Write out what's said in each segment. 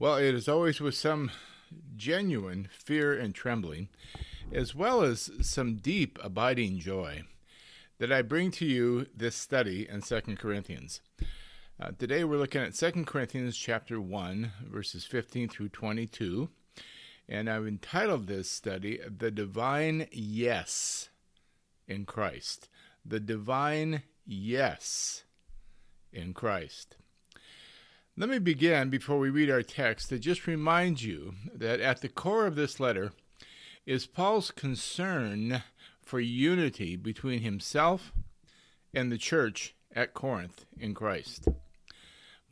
Well, it is always with some genuine fear and trembling, as well as some deep abiding joy, that I bring to you this study in 2 Corinthians. Uh, today we're looking at 2 Corinthians chapter 1, verses 15 through 22, and I've entitled this study The Divine Yes in Christ. The Divine Yes in Christ. Let me begin before we read our text to just remind you that at the core of this letter is Paul's concern for unity between himself and the church at Corinth in Christ.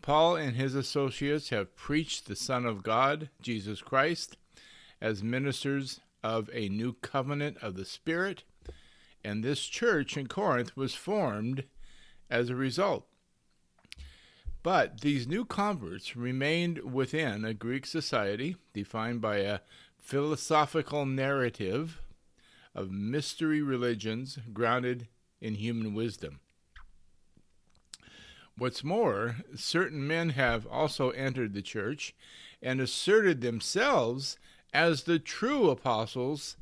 Paul and his associates have preached the Son of God, Jesus Christ, as ministers of a new covenant of the Spirit, and this church in Corinth was formed as a result. But these new converts remained within a Greek society defined by a philosophical narrative of mystery religions grounded in human wisdom. What's more, certain men have also entered the church and asserted themselves as the true apostles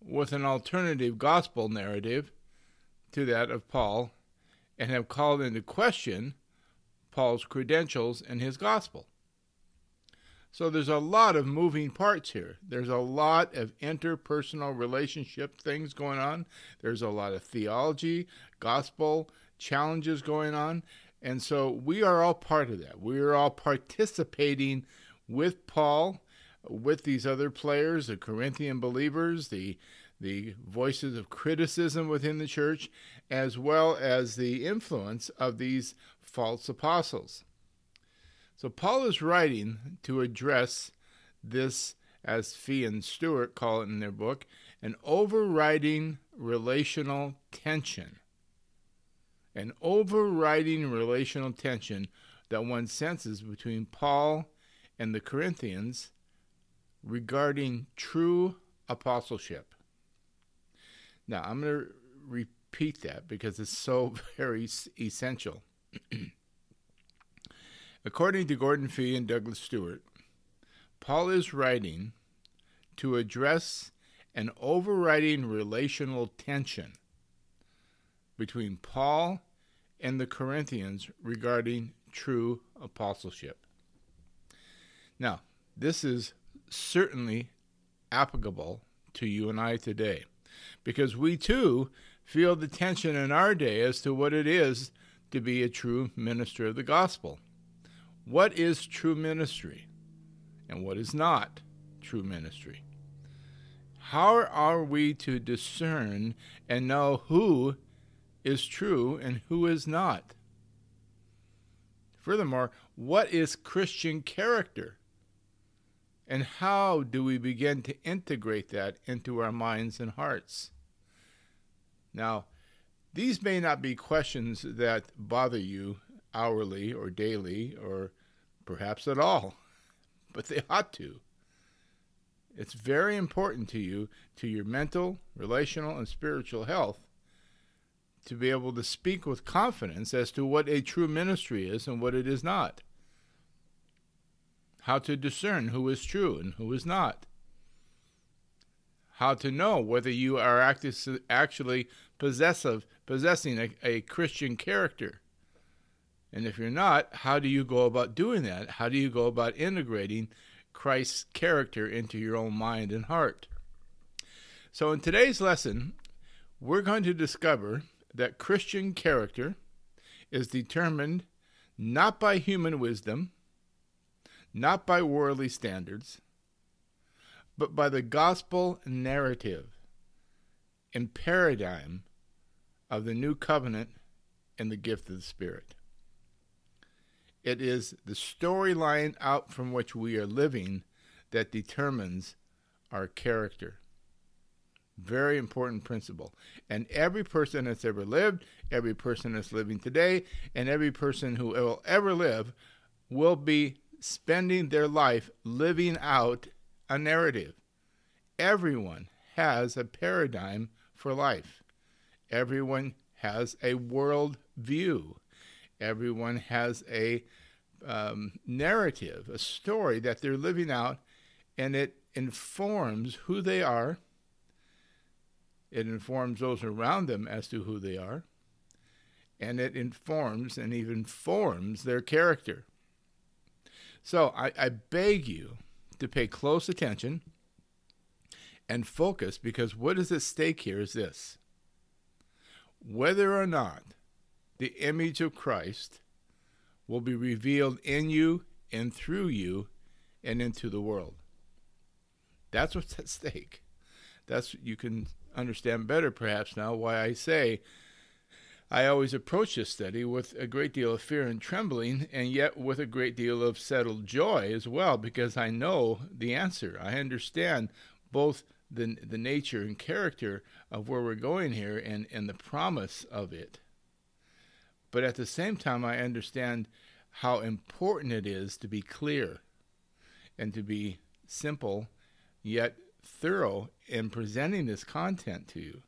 with an alternative gospel narrative to that of Paul and have called into question Paul's credentials and his gospel. So there's a lot of moving parts here. There's a lot of interpersonal relationship things going on. There's a lot of theology, gospel challenges going on. And so we are all part of that. We are all participating with Paul, with these other players, the Corinthian believers, the the voices of criticism within the church, as well as the influence of these false apostles. So Paul is writing to address this, as Fee and Stuart call it in their book, an overriding relational tension. An overriding relational tension that one senses between Paul and the Corinthians regarding true apostleship. Now, I'm going to repeat that because it's so very essential. According to Gordon Fee and Douglas Stuart, Paul is writing to address an overriding relational tension between Paul and the Corinthians regarding true apostleship. Now, this is certainly applicable to you and I today because we too feel the tension in our day as to what it is to be a true minister of the gospel. What is true ministry and what is not true ministry? How are we to discern and know who is true and who is not? Furthermore, what is Christian character? And how do we begin to integrate that into our minds and hearts? Now, these may not be questions that bother you hourly or daily or perhaps at all, but they ought to. It's very important to you, to your mental, relational, and spiritual health, to be able to speak with confidence as to what a true ministry is and what it is not how to discern who is true and who is not, how to know whether you are actually possessive, possessing a, a Christian character. And if you're not, how do you go about doing that? How do you go about integrating Christ's character into your own mind and heart? So, in today's lesson, we're going to discover that Christian character is determined not by human wisdom, not by worldly standards, but by the gospel narrative and paradigm of the new covenant and the gift of the Spirit. It is the storyline out from which we are living that determines our character. Very important principle. And every person that's ever lived, every person that's living today, and every person who will ever live will be spending their life living out a narrative. Everyone has a paradigm for life. Everyone has a world view. Everyone has a um, narrative, a story that they're living out, and it informs who they are. It informs those around them as to who they are. And it informs and even forms their character. So I, I beg you to pay close attention and focus because what is at stake here is this whether or not the image of Christ will be revealed in you and through you and into the world. That's what's at stake. That's you can understand better perhaps now why I say I always approach this study with a great deal of fear and trembling, and yet with a great deal of settled joy as well, because I know the answer. I understand both the, the nature and character of where we're going here and, and the promise of it. But at the same time, I understand how important it is to be clear and to be simple yet thorough in presenting this content to you.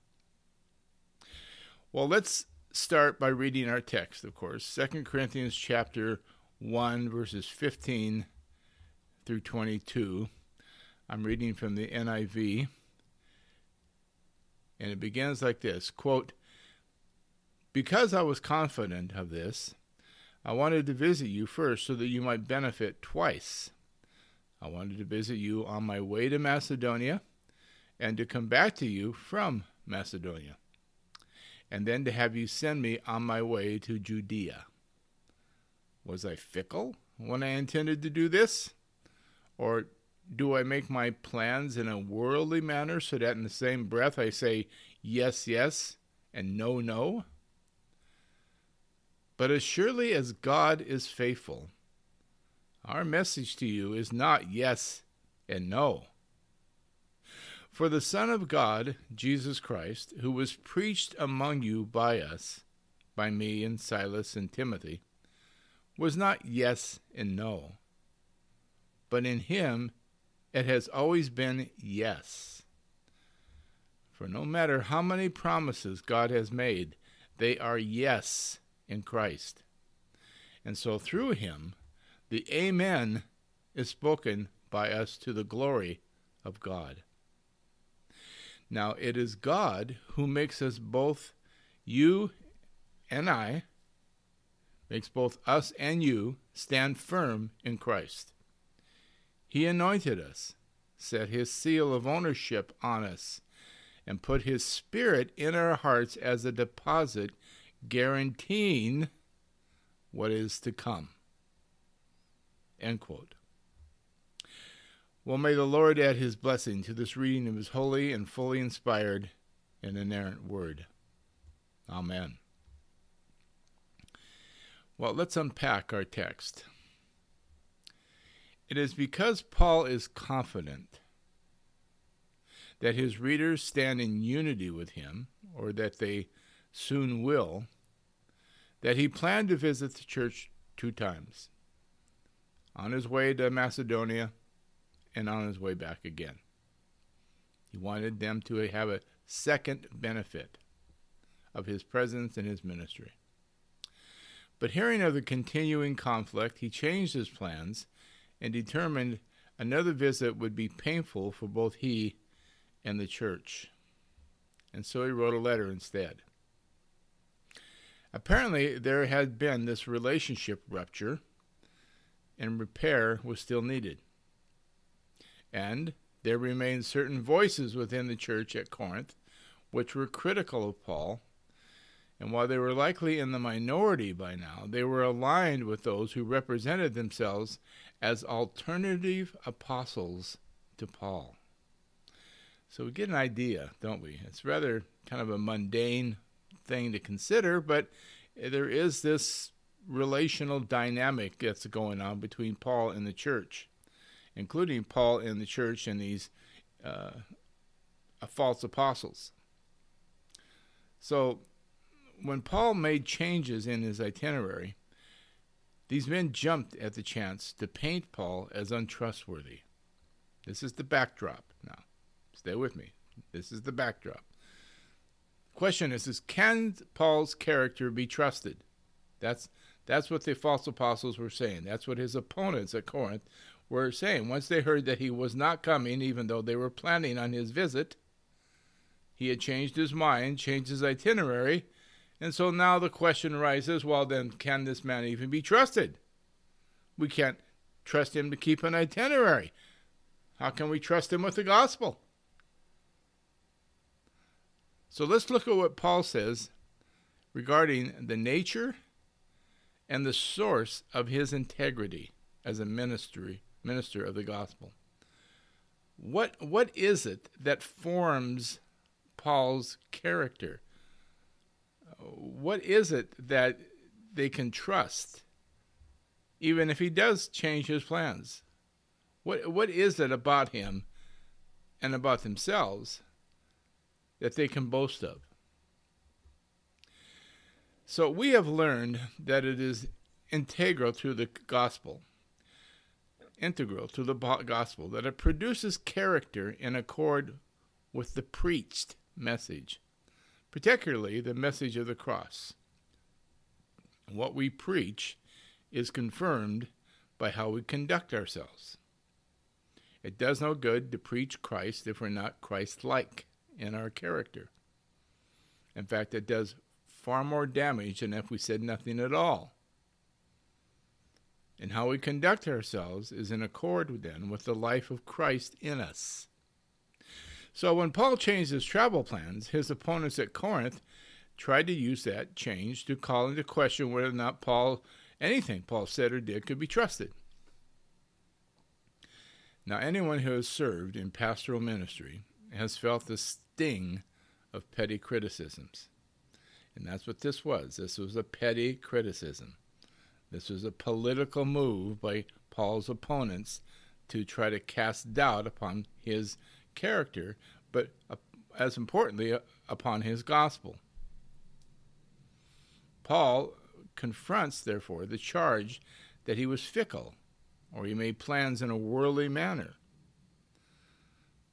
Well, let's start by reading our text, of course. 2 Corinthians chapter 1 verses 15 through 22. I'm reading from the NIV. And it begins like this quote, Because I was confident of this, I wanted to visit you first so that you might benefit twice. I wanted to visit you on my way to Macedonia and to come back to you from Macedonia, and then to have you send me on my way to Judea. Was I fickle when I intended to do this? Or do I make my plans in a worldly manner so that in the same breath I say yes, yes, and no, no? But as surely as God is faithful, our message to you is not yes and no. For the Son of God, Jesus Christ, who was preached among you by us, by me and Silas and Timothy, was not yes and no, but in him it has always been yes. For no matter how many promises God has made, they are yes in Christ. And so through him, the Amen is spoken by us to the glory of God. Now it is God who makes us both, you and I, makes both us and you stand firm in Christ. He anointed us, set his seal of ownership on us, and put his spirit in our hearts as a deposit guaranteeing what is to come. End quote. Well, may the Lord add his blessing to this reading of his holy and fully inspired and inerrant word. Amen. Well, let's unpack our text. It is because Paul is confident that his readers stand in unity with him, or that they soon will, that he planned to visit the church two times on his way to Macedonia and on his way back again. He wanted them to have a second benefit of his presence and his ministry. But hearing of the continuing conflict, he changed his plans and determined another visit would be painful for both he and the church. And so he wrote a letter instead. Apparently, there had been this relationship rupture, and repair was still needed. And there remained certain voices within the church at Corinth which were critical of Paul and while they were likely in the minority by now, they were aligned with those who represented themselves as alternative apostles to Paul. So we get an idea, don't we? It's rather kind of a mundane thing to consider, but there is this relational dynamic that's going on between Paul and the church, including Paul and the church and these uh, false apostles. So when Paul made changes in his itinerary, these men jumped at the chance to paint Paul as untrustworthy. This is the backdrop now. Stay with me. This is the backdrop. Question is, is can Paul's character be trusted? That's That's what the false apostles were saying. That's what his opponents at Corinth were saying. Once they heard that he was not coming, even though they were planning on his visit, he had changed his mind, changed his itinerary, and so now the question arises well, then, can this man even be trusted? We can't trust him to keep an itinerary. How can we trust him with the gospel? So let's look at what Paul says regarding the nature and the source of his integrity as a ministry minister of the gospel. What what is it that forms Paul's character? What is it that they can trust even if he does change his plans? What what is it about him and about themselves that they can boast of. So we have learned that it is integral to the gospel, integral to the gospel, that it produces character in accord with the preached message, particularly the message of the cross. What we preach is confirmed by how we conduct ourselves. It does no good to preach Christ if we're not Christ like in our character. In fact, it does far more damage than if we said nothing at all. And how we conduct ourselves is in accord then with the life of Christ in us. So when Paul changed his travel plans, his opponents at Corinth tried to use that change to call into question whether or not Paul anything Paul said or did could be trusted. Now anyone who has served in pastoral ministry has felt the sting of petty criticisms. And that's what this was. This was a petty criticism. This was a political move by Paul's opponents to try to cast doubt upon his character, but uh, as importantly, uh, upon his gospel. Paul confronts, therefore, the charge that he was fickle, or he made plans in a worldly manner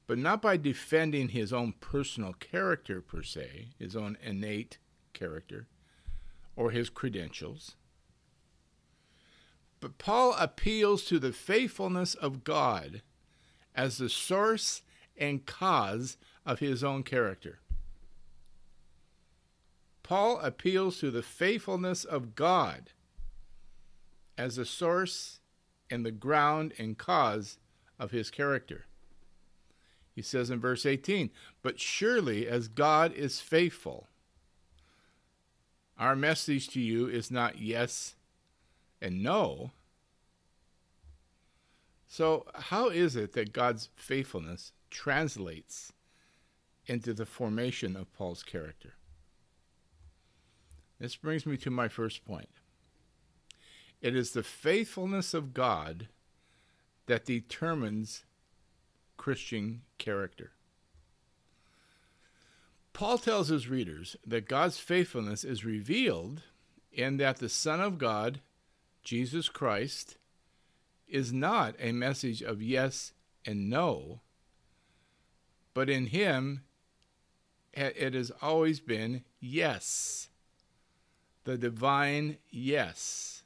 but not by defending his own personal character per se, his own innate character, or his credentials. But Paul appeals to the faithfulness of God as the source and cause of his own character. Paul appeals to the faithfulness of God as the source and the ground and cause of his character. He says in verse 18, But surely as God is faithful, our message to you is not yes and no. So, how is it that God's faithfulness translates into the formation of Paul's character? This brings me to my first point. It is the faithfulness of God that determines Christian character. Paul tells his readers that God's faithfulness is revealed in that the Son of God, Jesus Christ, is not a message of yes and no, but in him it has always been yes, the divine yes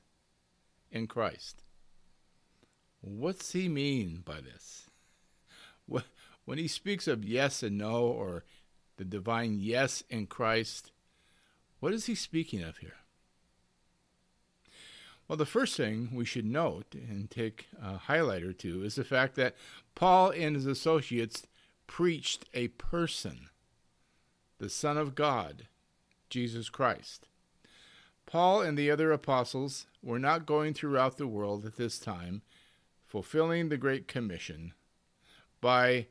in Christ. What's he mean by this? when he speaks of yes and no or the divine yes in Christ, what is he speaking of here? Well, the first thing we should note and take a highlighter to is the fact that Paul and his associates preached a person, the Son of God, Jesus Christ. Paul and the other apostles were not going throughout the world at this time, fulfilling the Great Commission by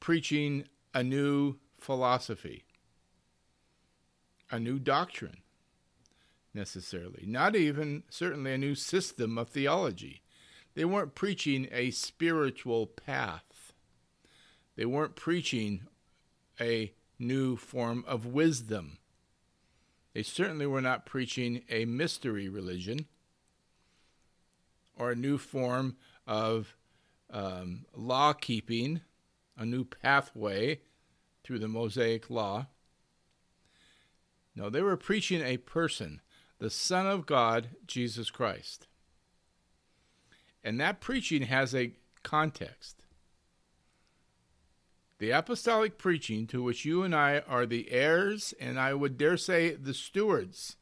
preaching a new philosophy, a new doctrine, necessarily, not even certainly a new system of theology. They weren't preaching a spiritual path, they weren't preaching a new form of wisdom. They certainly were not preaching a mystery religion or a new form of um, law keeping, a new pathway through the Mosaic law. No, they were preaching a person, the Son of God, Jesus Christ. And that preaching has a context. The apostolic preaching to which you and I are the heirs, and I would dare say the stewards,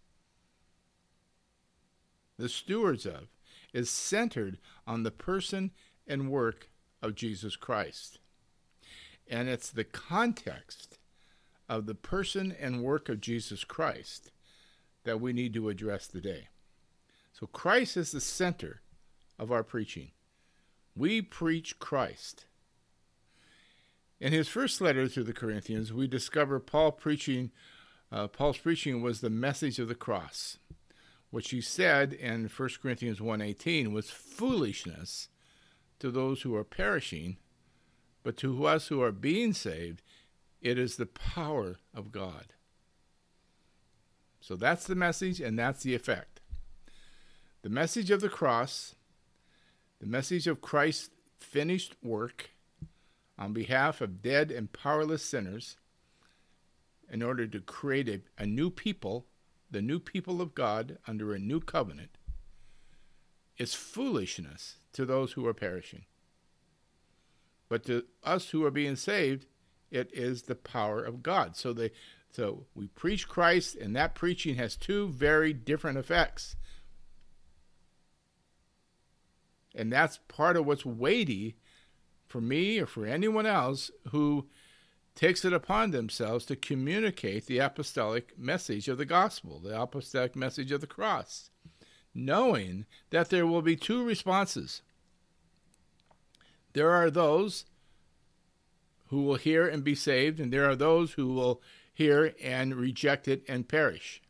the stewards of, is centered on the person and work of Jesus Christ. And it's the context of the person and work of Jesus Christ that we need to address today. So, Christ is the center of our preaching. We preach Christ. In his first letter to the Corinthians, we discover Paul preaching. Uh, Paul's preaching was the message of the cross, which he said in 1 Corinthians 1:18 was foolishness to those who are perishing, but to us who are being saved, it is the power of God. So that's the message and that's the effect. The message of the cross, the message of Christ's finished work on behalf of dead and powerless sinners in order to create a, a new people, the new people of God under a new covenant, is foolishness to those who are perishing. But to us who are being saved, it is the power of God. So they so we preach Christ, and that preaching has two very different effects. And that's part of what's weighty for me or for anyone else who takes it upon themselves to communicate the apostolic message of the gospel, the apostolic message of the cross, knowing that there will be two responses. There are those who will hear and be saved, and there are those who will hear and reject it and perish.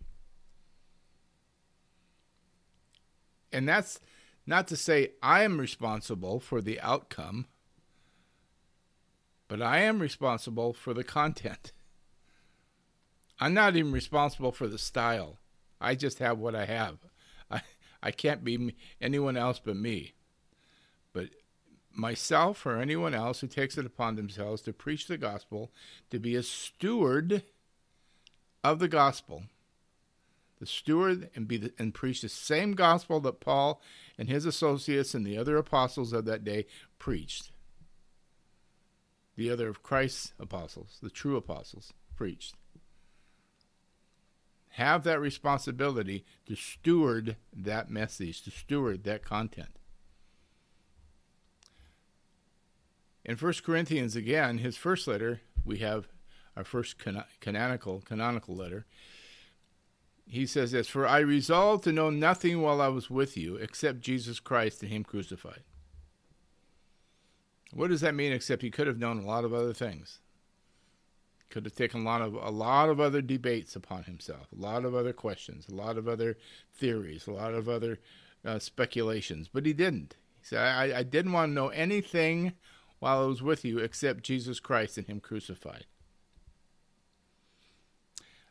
And that's not to say I am responsible for the outcome but I am responsible for the content. I'm not even responsible for the style. I just have what I have. I, I can't be anyone else but me. But myself or anyone else who takes it upon themselves to preach the gospel, to be a steward of the gospel, the steward and be the, and preach the same gospel that Paul and his associates and the other apostles of that day preached the other of Christ's apostles, the true apostles, preached. Have that responsibility to steward that message, to steward that content. In 1 Corinthians, again, his first letter, we have our first canonical canonical letter. He says this, For I resolved to know nothing while I was with you except Jesus Christ and him crucified. What does that mean? Except he could have known a lot of other things. Could have taken a lot of a lot of other debates upon himself, a lot of other questions, a lot of other theories, a lot of other uh, speculations, but he didn't. He said, I, I didn't want to know anything while I was with you except Jesus Christ and Him crucified.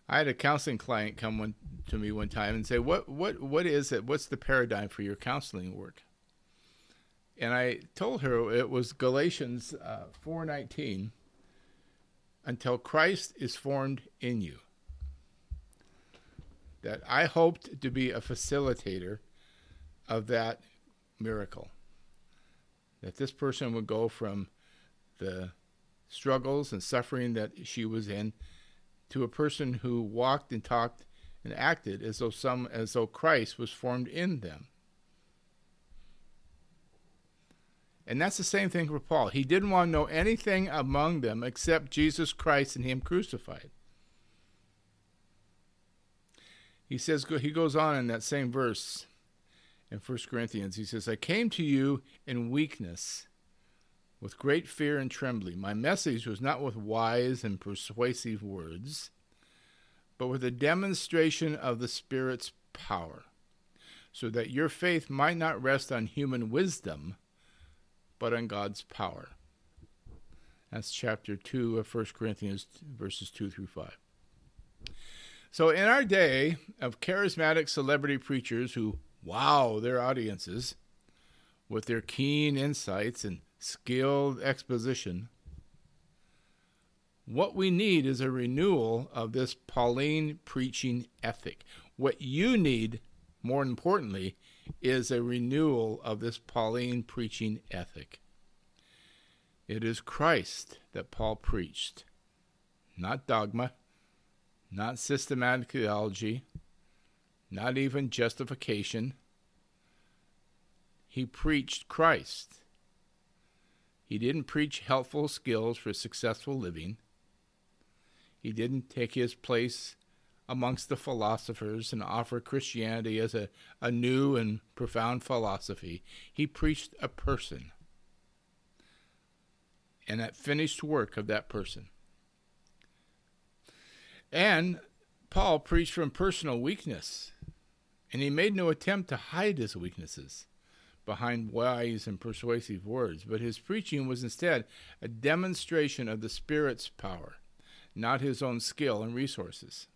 I had a counseling client come one, to me one time and say, "What what what is it? What's the paradigm for your counseling work?" and I told her it was Galatians uh, 4:19 until Christ is formed in you. That I hoped to be a facilitator of that miracle. That this person would go from the struggles and suffering that she was in to a person who walked and talked and acted as though some as though Christ was formed in them. And that's the same thing for Paul. He didn't want to know anything among them except Jesus Christ and Him crucified. He says, he goes on in that same verse in 1 Corinthians. He says, I came to you in weakness, with great fear and trembling. My message was not with wise and persuasive words, but with a demonstration of the Spirit's power, so that your faith might not rest on human wisdom but on God's power. That's chapter 2 of 1 Corinthians, verses 2 through 5. So, in our day of charismatic celebrity preachers who wow their audiences with their keen insights and skilled exposition, what we need is a renewal of this Pauline preaching ethic. What you need, more importantly, is a renewal of this Pauline preaching ethic. It is Christ that Paul preached, not dogma, not systematic theology, not even justification. He preached Christ. He didn't preach helpful skills for successful living. He didn't take his place amongst the philosophers and offer Christianity as a, a new and profound philosophy. He preached a person and that finished work of that person. And Paul preached from personal weakness, and he made no attempt to hide his weaknesses behind wise and persuasive words, but his preaching was instead a demonstration of the Spirit's power, not his own skill and resources.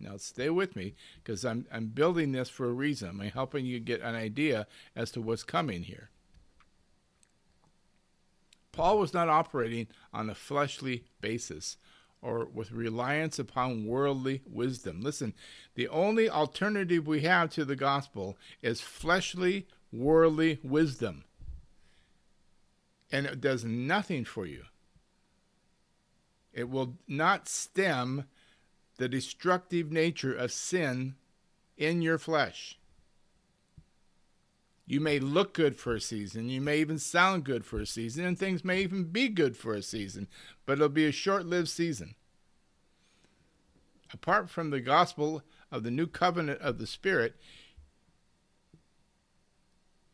Now, stay with me because I'm, I'm building this for a reason. I'm helping you get an idea as to what's coming here. Paul was not operating on a fleshly basis or with reliance upon worldly wisdom. Listen, the only alternative we have to the gospel is fleshly, worldly wisdom. And it does nothing for you. It will not stem the destructive nature of sin in your flesh. You may look good for a season, you may even sound good for a season, and things may even be good for a season, but it'll be a short lived season. Apart from the gospel of the new covenant of the Spirit,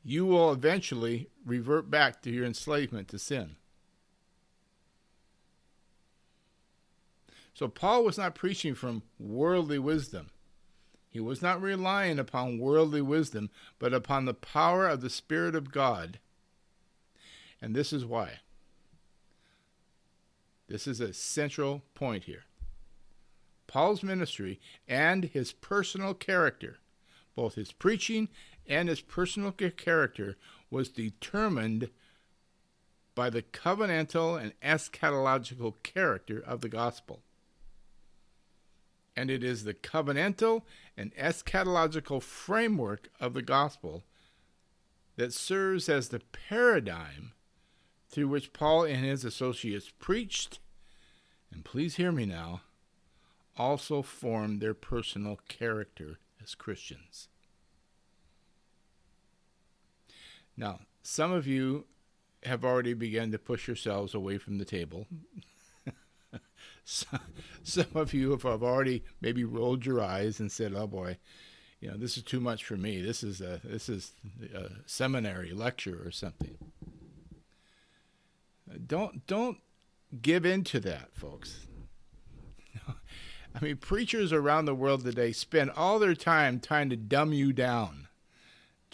you will eventually revert back to your enslavement to sin. So Paul was not preaching from worldly wisdom. He was not relying upon worldly wisdom, but upon the power of the Spirit of God. And this is why. This is a central point here. Paul's ministry and his personal character, both his preaching and his personal character, was determined by the covenantal and eschatological character of the gospel and it is the covenantal and eschatological framework of the gospel that serves as the paradigm through which Paul and his associates preached, and please hear me now, also formed their personal character as Christians. Now, some of you have already begun to push yourselves away from the table some of you have already maybe rolled your eyes and said, "Oh boy, you know this is too much for me. This is a this is a seminary lecture or something." Don't don't give in to that, folks. I mean, preachers around the world today spend all their time trying to dumb you down,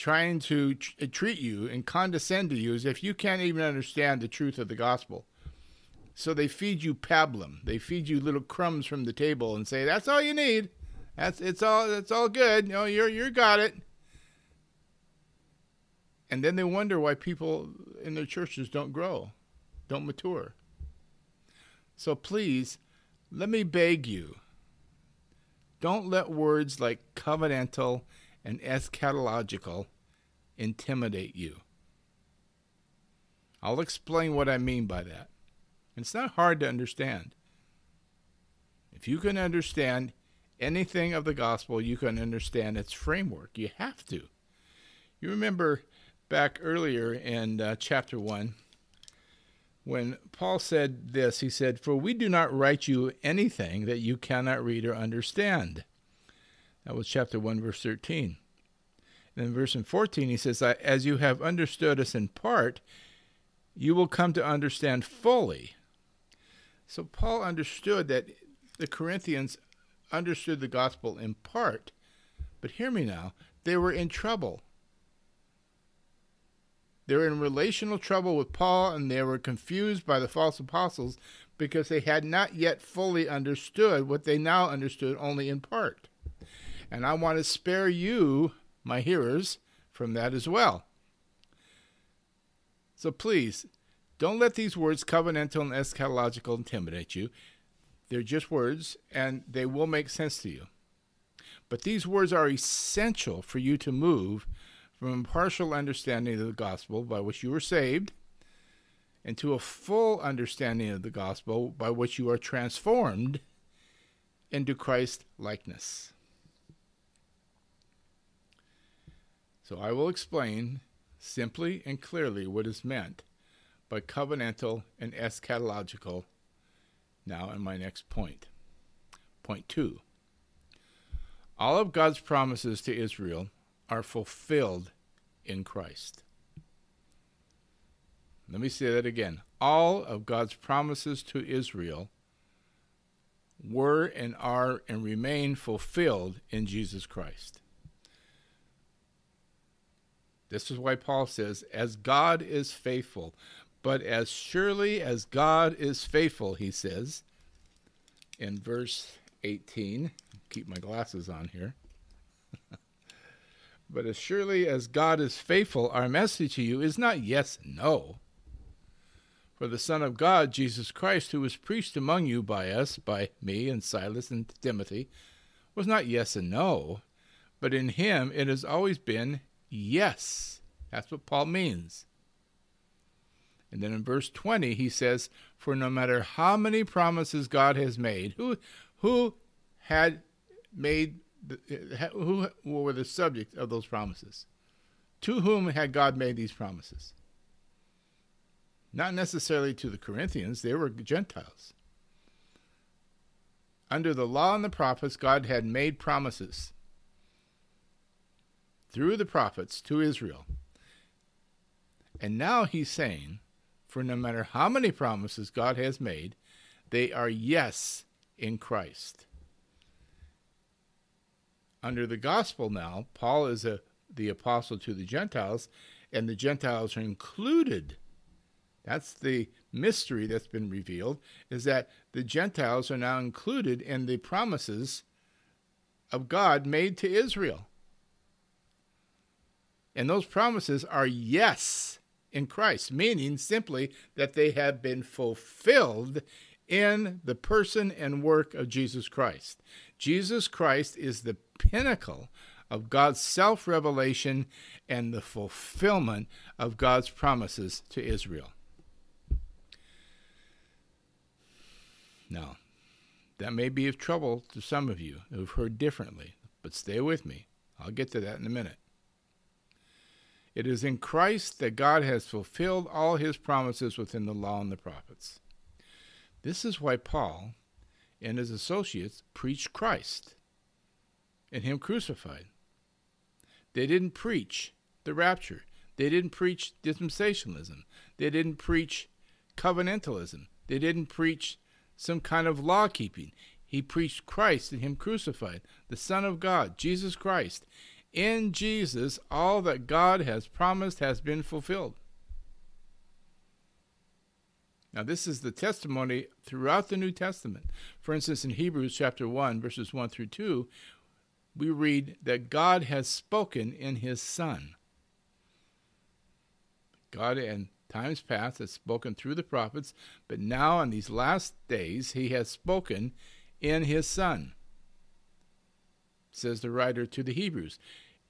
trying to tr- uh, treat you and condescend to you as if you can't even understand the truth of the gospel. So they feed you pablum. They feed you little crumbs from the table and say, "That's all you need. That's it's all it's all good. Know, you're you got it." And then they wonder why people in their churches don't grow, don't mature. So please, let me beg you. Don't let words like covenantal and eschatological intimidate you. I'll explain what I mean by that. It's not hard to understand. If you can understand anything of the gospel, you can understand its framework. You have to. You remember back earlier in uh, chapter 1 when Paul said this, he said, For we do not write you anything that you cannot read or understand. That was chapter 1, verse 13. And in verse 14, he says, As you have understood us in part, you will come to understand fully so Paul understood that the Corinthians understood the gospel in part, but hear me now, they were in trouble. They were in relational trouble with Paul, and they were confused by the false apostles because they had not yet fully understood what they now understood only in part. And I want to spare you, my hearers, from that as well. So please, don't let these words, covenantal and eschatological, intimidate you. They're just words, and they will make sense to you. But these words are essential for you to move from a partial understanding of the gospel by which you were saved and to a full understanding of the gospel by which you are transformed into Christ likeness. So I will explain simply and clearly what is meant by covenantal and eschatological now in my next point. Point two. All of God's promises to Israel are fulfilled in Christ. Let me say that again. All of God's promises to Israel were and are and remain fulfilled in Jesus Christ. This is why Paul says, As God is faithful, but as surely as God is faithful, he says in verse 18. Keep my glasses on here. but as surely as God is faithful, our message to you is not yes, no. For the Son of God, Jesus Christ, who was preached among you by us, by me and Silas and Timothy, was not yes and no, but in him it has always been yes. That's what Paul means. And then in verse 20 he says, "For no matter how many promises God has made, who who had made the, eh, who were the subject of those promises? To whom had God made these promises? Not necessarily to the Corinthians, they were Gentiles. Under the law and the prophets, God had made promises through the prophets to Israel. And now he's saying, for no matter how many promises God has made, they are yes in Christ. Under the gospel now, Paul is a, the apostle to the Gentiles, and the Gentiles are included that's the mystery that's been revealed is that the Gentiles are now included in the promises of God made to Israel. And those promises are yes in Christ, meaning simply that they have been fulfilled in the person and work of Jesus Christ. Jesus Christ is the pinnacle of God's self revelation and the fulfillment of God's promises to Israel. Now, that may be of trouble to some of you who've heard differently, but stay with me. I'll get to that in a minute. It is in Christ that God has fulfilled all his promises within the law and the prophets. This is why Paul and his associates preached Christ and him crucified. They didn't preach the rapture. They didn't preach dispensationalism. They didn't preach covenantalism. They didn't preach some kind of law keeping. He preached Christ and Him crucified, the Son of God, Jesus Christ. In Jesus, all that God has promised has been fulfilled. Now, this is the testimony throughout the New Testament. For instance, in Hebrews chapter 1, verses 1 through 2, we read that God has spoken in his Son. God in times past has spoken through the prophets, but now in these last days he has spoken in his Son, says the writer to the Hebrews.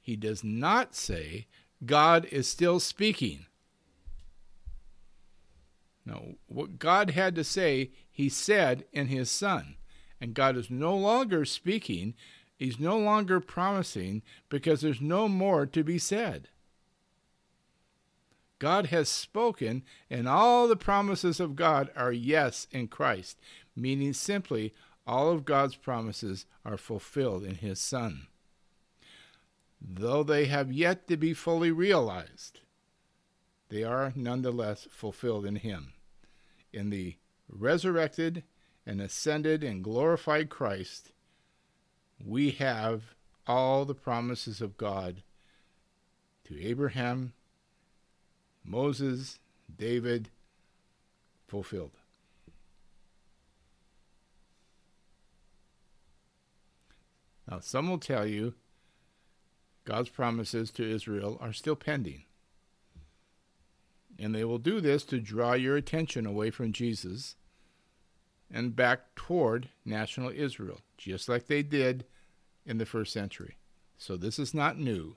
He does not say God is still speaking. No, what God had to say, he said in his Son. And God is no longer speaking, he's no longer promising, because there's no more to be said. God has spoken, and all the promises of God are yes in Christ, meaning simply all of God's promises are fulfilled in His Son. Though they have yet to be fully realized, they are nonetheless fulfilled in Him. In the resurrected and ascended and glorified Christ, we have all the promises of God to Abraham, Moses, David, fulfilled. Now, some will tell you God's promises to Israel are still pending. And they will do this to draw your attention away from Jesus and back toward national Israel, just like they did in the first century. So this is not new.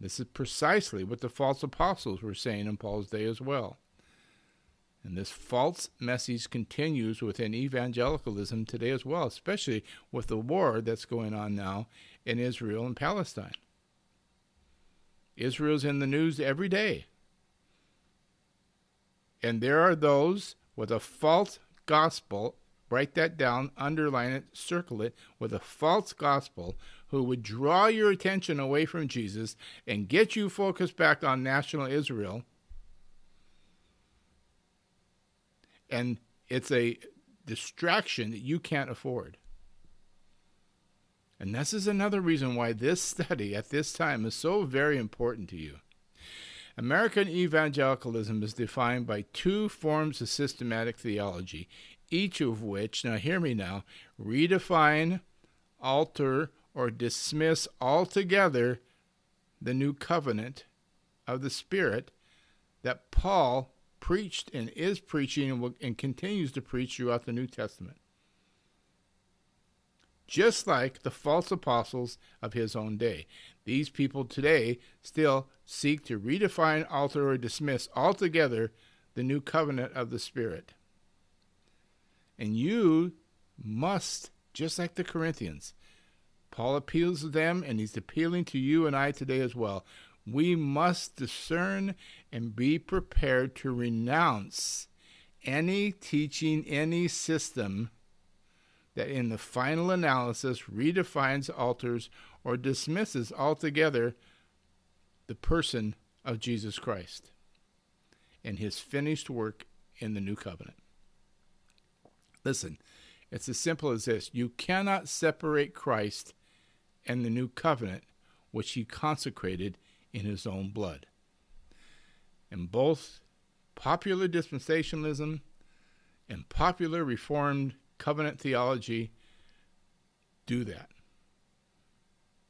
This is precisely what the false apostles were saying in Paul's day as well. And this false message continues within evangelicalism today as well, especially with the war that's going on now in Israel and Palestine. Israel's in the news every day. And there are those with a false gospel, write that down, underline it, circle it, with a false gospel who would draw your attention away from Jesus and get you focused back on national Israel. And it's a distraction that you can't afford. And this is another reason why this study at this time is so very important to you. American evangelicalism is defined by two forms of systematic theology, each of which, now hear me now, redefine, alter, or dismiss altogether the new covenant of the Spirit that Paul preached and is preaching and, will, and continues to preach throughout the New Testament. Just like the false apostles of his own day. These people today still seek to redefine, alter, or dismiss altogether the new covenant of the Spirit. And you must, just like the Corinthians, Paul appeals to them, and he's appealing to you and I today as well. We must discern and be prepared to renounce any teaching, any system that in the final analysis redefines, alters, or dismisses altogether the person of Jesus Christ and his finished work in the new covenant. Listen, it's as simple as this you cannot separate Christ and the new covenant which he consecrated in his own blood. And both popular dispensationalism and popular reformed covenant theology do that.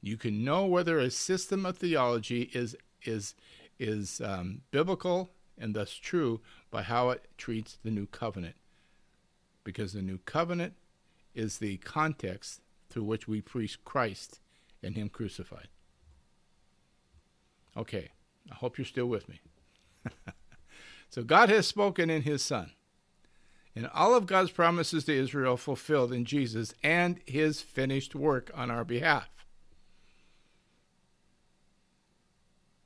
You can know whether a system of theology is is is um, biblical and thus true by how it treats the new covenant, because the new covenant is the context through which we preach Christ and Him crucified. Okay, I hope you're still with me. so God has spoken in His Son. And all of God's promises to Israel fulfilled in Jesus and His finished work on our behalf.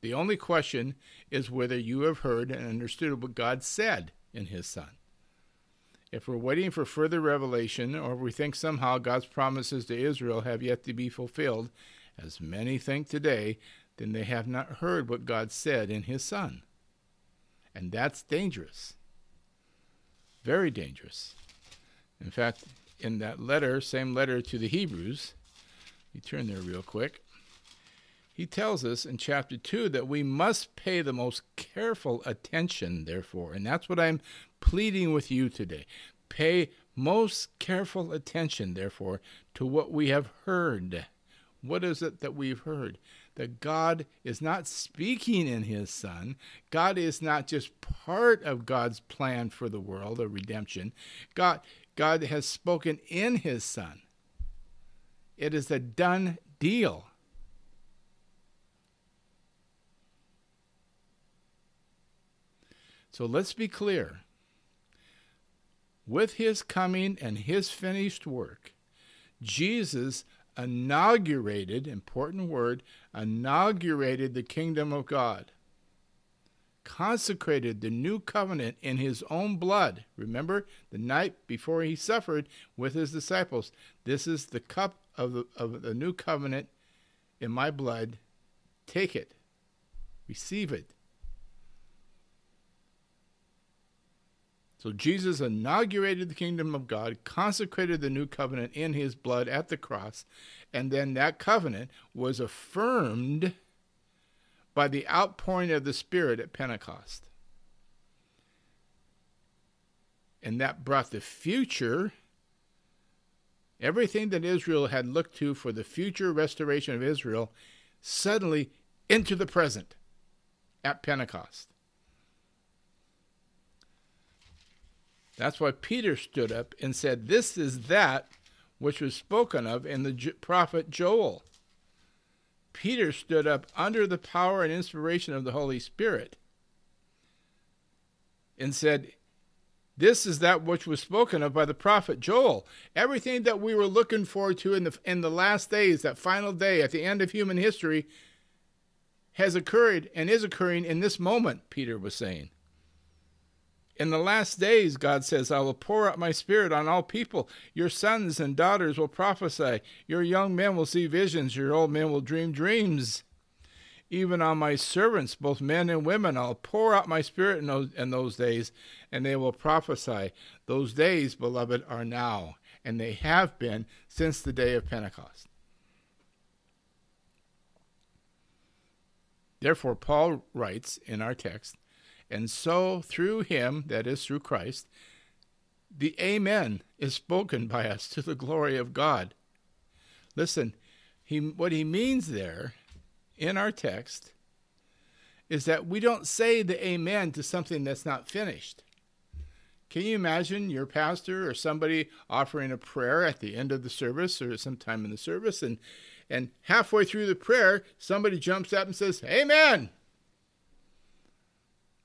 The only question is whether you have heard and understood what God said in His Son. If we're waiting for further revelation, or we think somehow God's promises to Israel have yet to be fulfilled, as many think today, then they have not heard what God said in His Son. And that's dangerous. Very dangerous. In fact, in that letter, same letter to the Hebrews, we turn there real quick. He tells us in chapter 2 that we must pay the most careful attention, therefore. And that's what I'm pleading with you today. Pay most careful attention, therefore, to what we have heard. What is it that we've heard? That God is not speaking in His Son. God is not just part of God's plan for the world of redemption. God, God has spoken in His Son. It is a done deal. So let's be clear. With his coming and his finished work, Jesus inaugurated, important word, inaugurated the kingdom of God, consecrated the new covenant in his own blood. Remember the night before he suffered with his disciples. This is the cup of the, of the new covenant in my blood. Take it, receive it. So Jesus inaugurated the kingdom of God, consecrated the new covenant in his blood at the cross, and then that covenant was affirmed by the outpouring of the Spirit at Pentecost. And that brought the future, everything that Israel had looked to for the future restoration of Israel, suddenly into the present at Pentecost. That's why Peter stood up and said, This is that which was spoken of in the prophet Joel. Peter stood up under the power and inspiration of the Holy Spirit and said, This is that which was spoken of by the prophet Joel. Everything that we were looking forward to in the, in the last days, that final day at the end of human history, has occurred and is occurring in this moment, Peter was saying. In the last days, God says, I will pour out my spirit on all people. Your sons and daughters will prophesy. Your young men will see visions. Your old men will dream dreams. Even on my servants, both men and women, I'll pour out my spirit in those, in those days, and they will prophesy. Those days, beloved, are now, and they have been since the day of Pentecost. Therefore, Paul writes in our text, and so through him, that is, through Christ, the Amen is spoken by us to the glory of God. Listen, he, what he means there in our text is that we don't say the Amen to something that's not finished. Can you imagine your pastor or somebody offering a prayer at the end of the service or sometime in the service, and, and halfway through the prayer, somebody jumps up and says, Amen?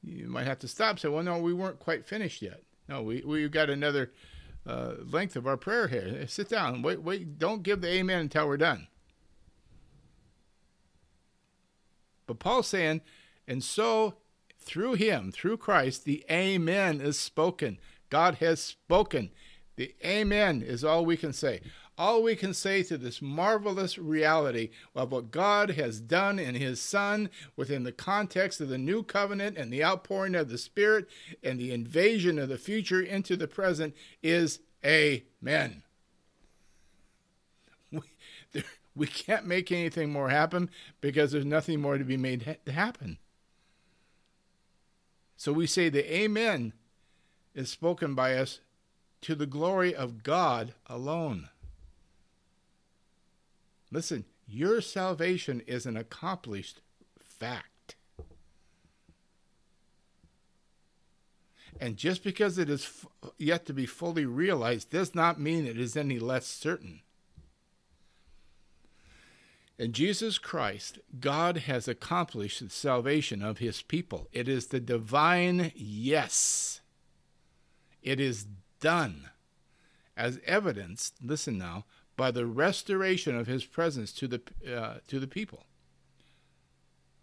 You might have to stop say, well, no, we weren't quite finished yet. No, we, we've got another uh, length of our prayer here. Sit down. Wait, wait. Don't give the amen until we're done. But Paul's saying, and so through him, through Christ, the amen is spoken. God has spoken. The amen is all we can say all we can say to this marvelous reality of what God has done in His Son within the context of the new covenant and the outpouring of the Spirit and the invasion of the future into the present is Amen. We, there, we can't make anything more happen because there's nothing more to be made ha- to happen. So we say the Amen is spoken by us to the glory of God alone. Listen, your salvation is an accomplished fact. And just because it is f- yet to be fully realized does not mean it is any less certain. In Jesus Christ, God has accomplished the salvation of his people. It is the divine yes. It is done. As evidenced, listen now, by the restoration of his presence to the, uh, to the people.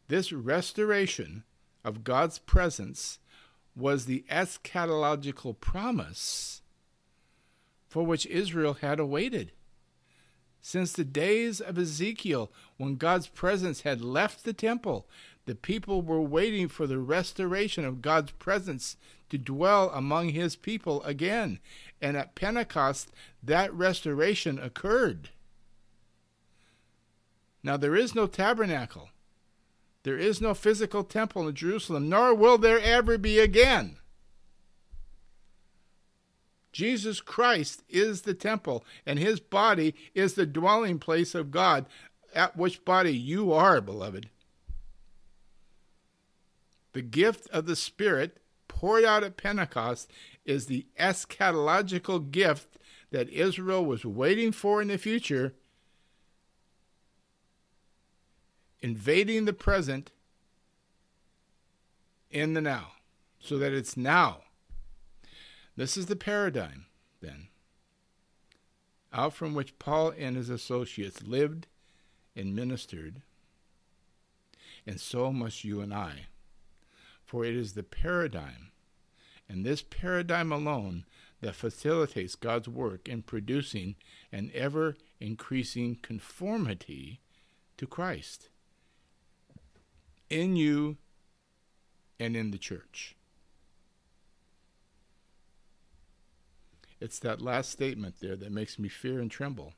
This restoration of God's presence was the eschatological promise for which Israel had awaited. Since the days of Ezekiel, when God's presence had left the temple, the people were waiting for the restoration of God's presence to dwell among his people again. And at Pentecost, that restoration occurred. Now, there is no tabernacle, there is no physical temple in Jerusalem, nor will there ever be again. Jesus Christ is the temple, and his body is the dwelling place of God, at which body you are, beloved. The gift of the Spirit poured out at Pentecost is the eschatological gift that Israel was waiting for in the future, invading the present in the now, so that it's now. This is the paradigm, then, out from which Paul and his associates lived and ministered, and so must you and I for it is the paradigm, and this paradigm alone, that facilitates God's work in producing an ever increasing conformity to Christ in you and in the church. It's that last statement there that makes me fear and tremble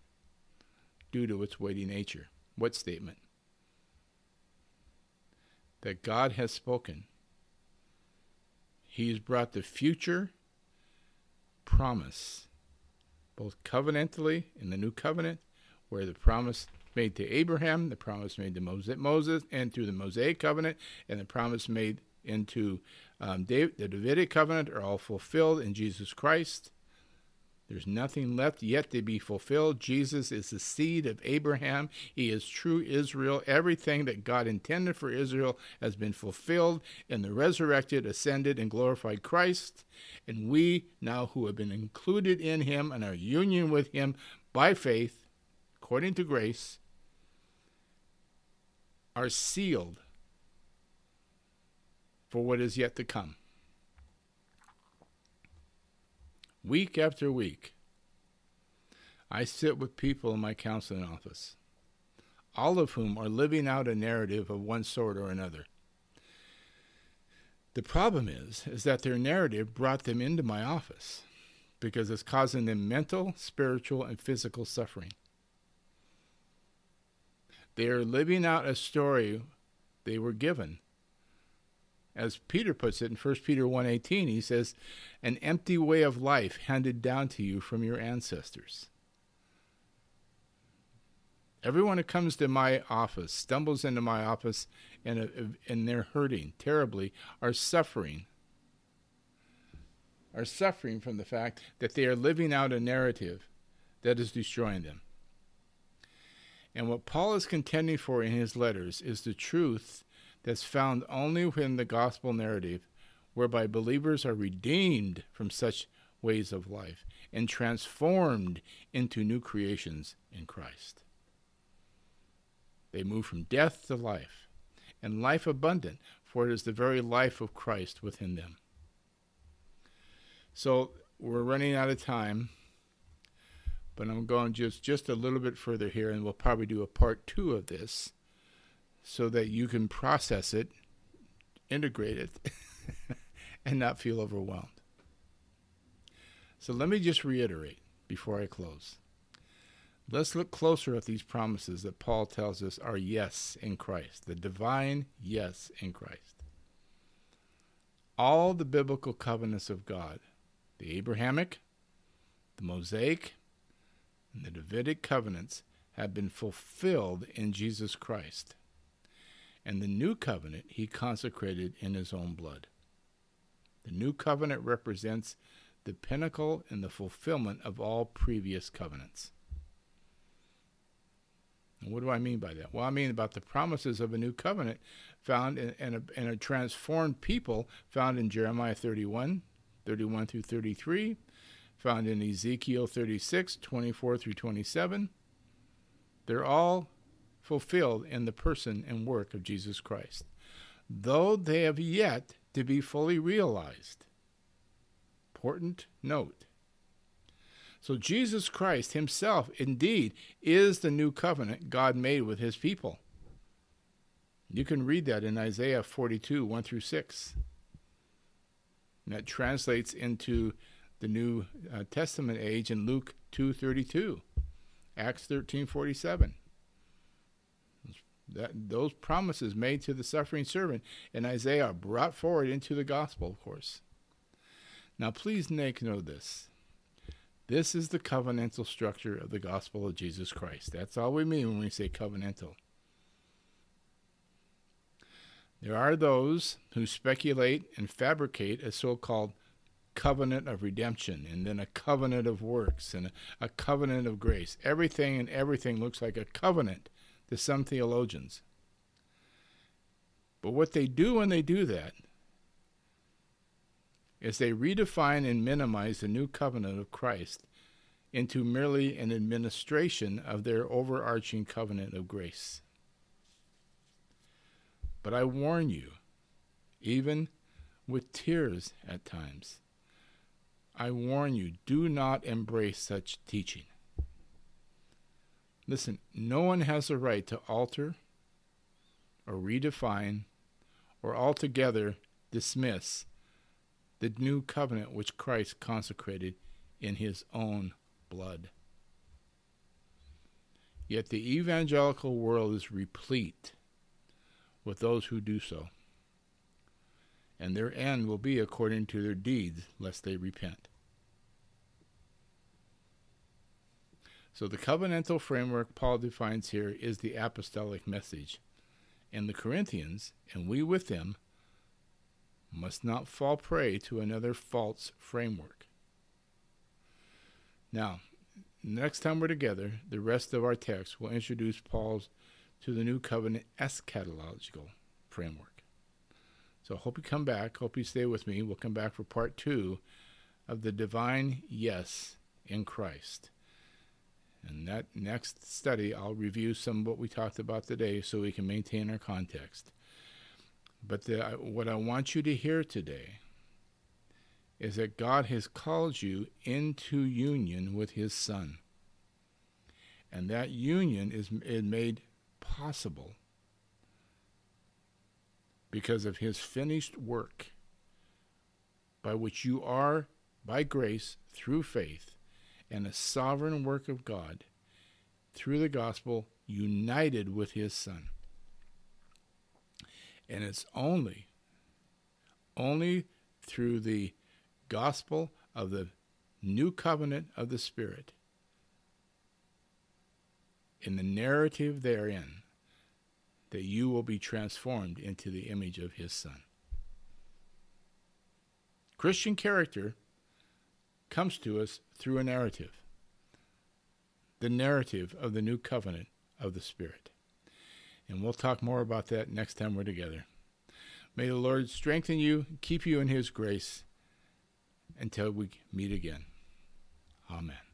due to its weighty nature. What statement? That God has spoken He's brought the future promise, both covenantally in the new covenant, where the promise made to Abraham, the promise made to Moses, and through the Mosaic covenant, and the promise made into um, David, the Davidic covenant are all fulfilled in Jesus Christ. There's nothing left yet to be fulfilled. Jesus is the seed of Abraham. He is true Israel. Everything that God intended for Israel has been fulfilled in the resurrected, ascended, and glorified Christ. And we, now who have been included in him and our union with him by faith, according to grace, are sealed for what is yet to come. Week after week, I sit with people in my counseling office, all of whom are living out a narrative of one sort or another. The problem is, is that their narrative brought them into my office because it's causing them mental, spiritual, and physical suffering. They are living out a story they were given as Peter puts it in 1 Peter 1:18, he says, "An empty way of life handed down to you from your ancestors." Everyone who comes to my office, stumbles into my office, and, and they're hurting terribly, are suffering. Are suffering from the fact that they are living out a narrative that is destroying them. And what Paul is contending for in his letters is the truth that's found only within the gospel narrative, whereby believers are redeemed from such ways of life and transformed into new creations in Christ. They move from death to life, and life abundant, for it is the very life of Christ within them. So we're running out of time, but I'm going just just a little bit further here, and we'll probably do a part two of this so that you can process it, integrate it, and not feel overwhelmed. So let me just reiterate before I close. Let's look closer at these promises that Paul tells us are yes in Christ, the divine yes in Christ. All the biblical covenants of God, the Abrahamic, the Mosaic, and the Davidic covenants, have been fulfilled in Jesus Christ and the new covenant he consecrated in his own blood. The new covenant represents the pinnacle and the fulfillment of all previous covenants. And what do I mean by that? Well, I mean about the promises of a new covenant found in, in, a, in a transformed people found in Jeremiah 31, 31 through 33, found in Ezekiel 36, 24 through 27. They're all fulfilled in the person and work of Jesus Christ, though they have yet to be fully realized. Important note. So, Jesus Christ Himself, indeed, is the new covenant God made with His people. You can read that in Isaiah 42, 1 through 6. And that translates into the New uh, Testament age in Luke 2:32, Acts 13:47 that those promises made to the suffering servant in Isaiah are brought forward into the gospel, of course. Now, please make note of this. This is the covenantal structure of the gospel of Jesus Christ. That's all we mean when we say covenantal. There are those who speculate and fabricate a so called covenant of redemption and then a covenant of works and a, covenant of grace. Everything and everything looks like a covenant to some theologians. But what they do when they do that is they redefine and minimize the new covenant of Christ into merely an administration of their overarching covenant of grace. But I warn you, even with tears at times, I warn you, do not embrace such teaching. Listen, no one has a right to alter or redefine or altogether dismiss the new covenant which Christ consecrated in his own blood. Yet the evangelical world is replete with those who do so, and their end will be according to their deeds, lest they repent. So the covenantal framework Paul defines here is the apostolic message. And the Corinthians, and we with them, must not fall prey to another false framework. Now, next time we're together, the rest of our text will introduce Paul's to the new covenant eschatological framework. So I hope you come back. Hope you stay with me. We'll come back for part two of the divine yes in Christ. And that next study, I'll review some of what we talked about today so we can maintain our context. But the, what I want you to hear today is that God has called you into union with His Son. And that union is, is made possible because of His finished work by which you are, by grace, through faith, and a sovereign work of God, through the gospel, united with His Son. And it's only, only through the gospel of the new covenant of the Spirit, in the narrative therein, that you will be transformed into the image of His Son. Christian character comes to us through a narrative the narrative of the new covenant of the Spirit. And we'll talk more about that next time we're together. May the Lord strengthen you, keep you in His grace until we meet again. Amen.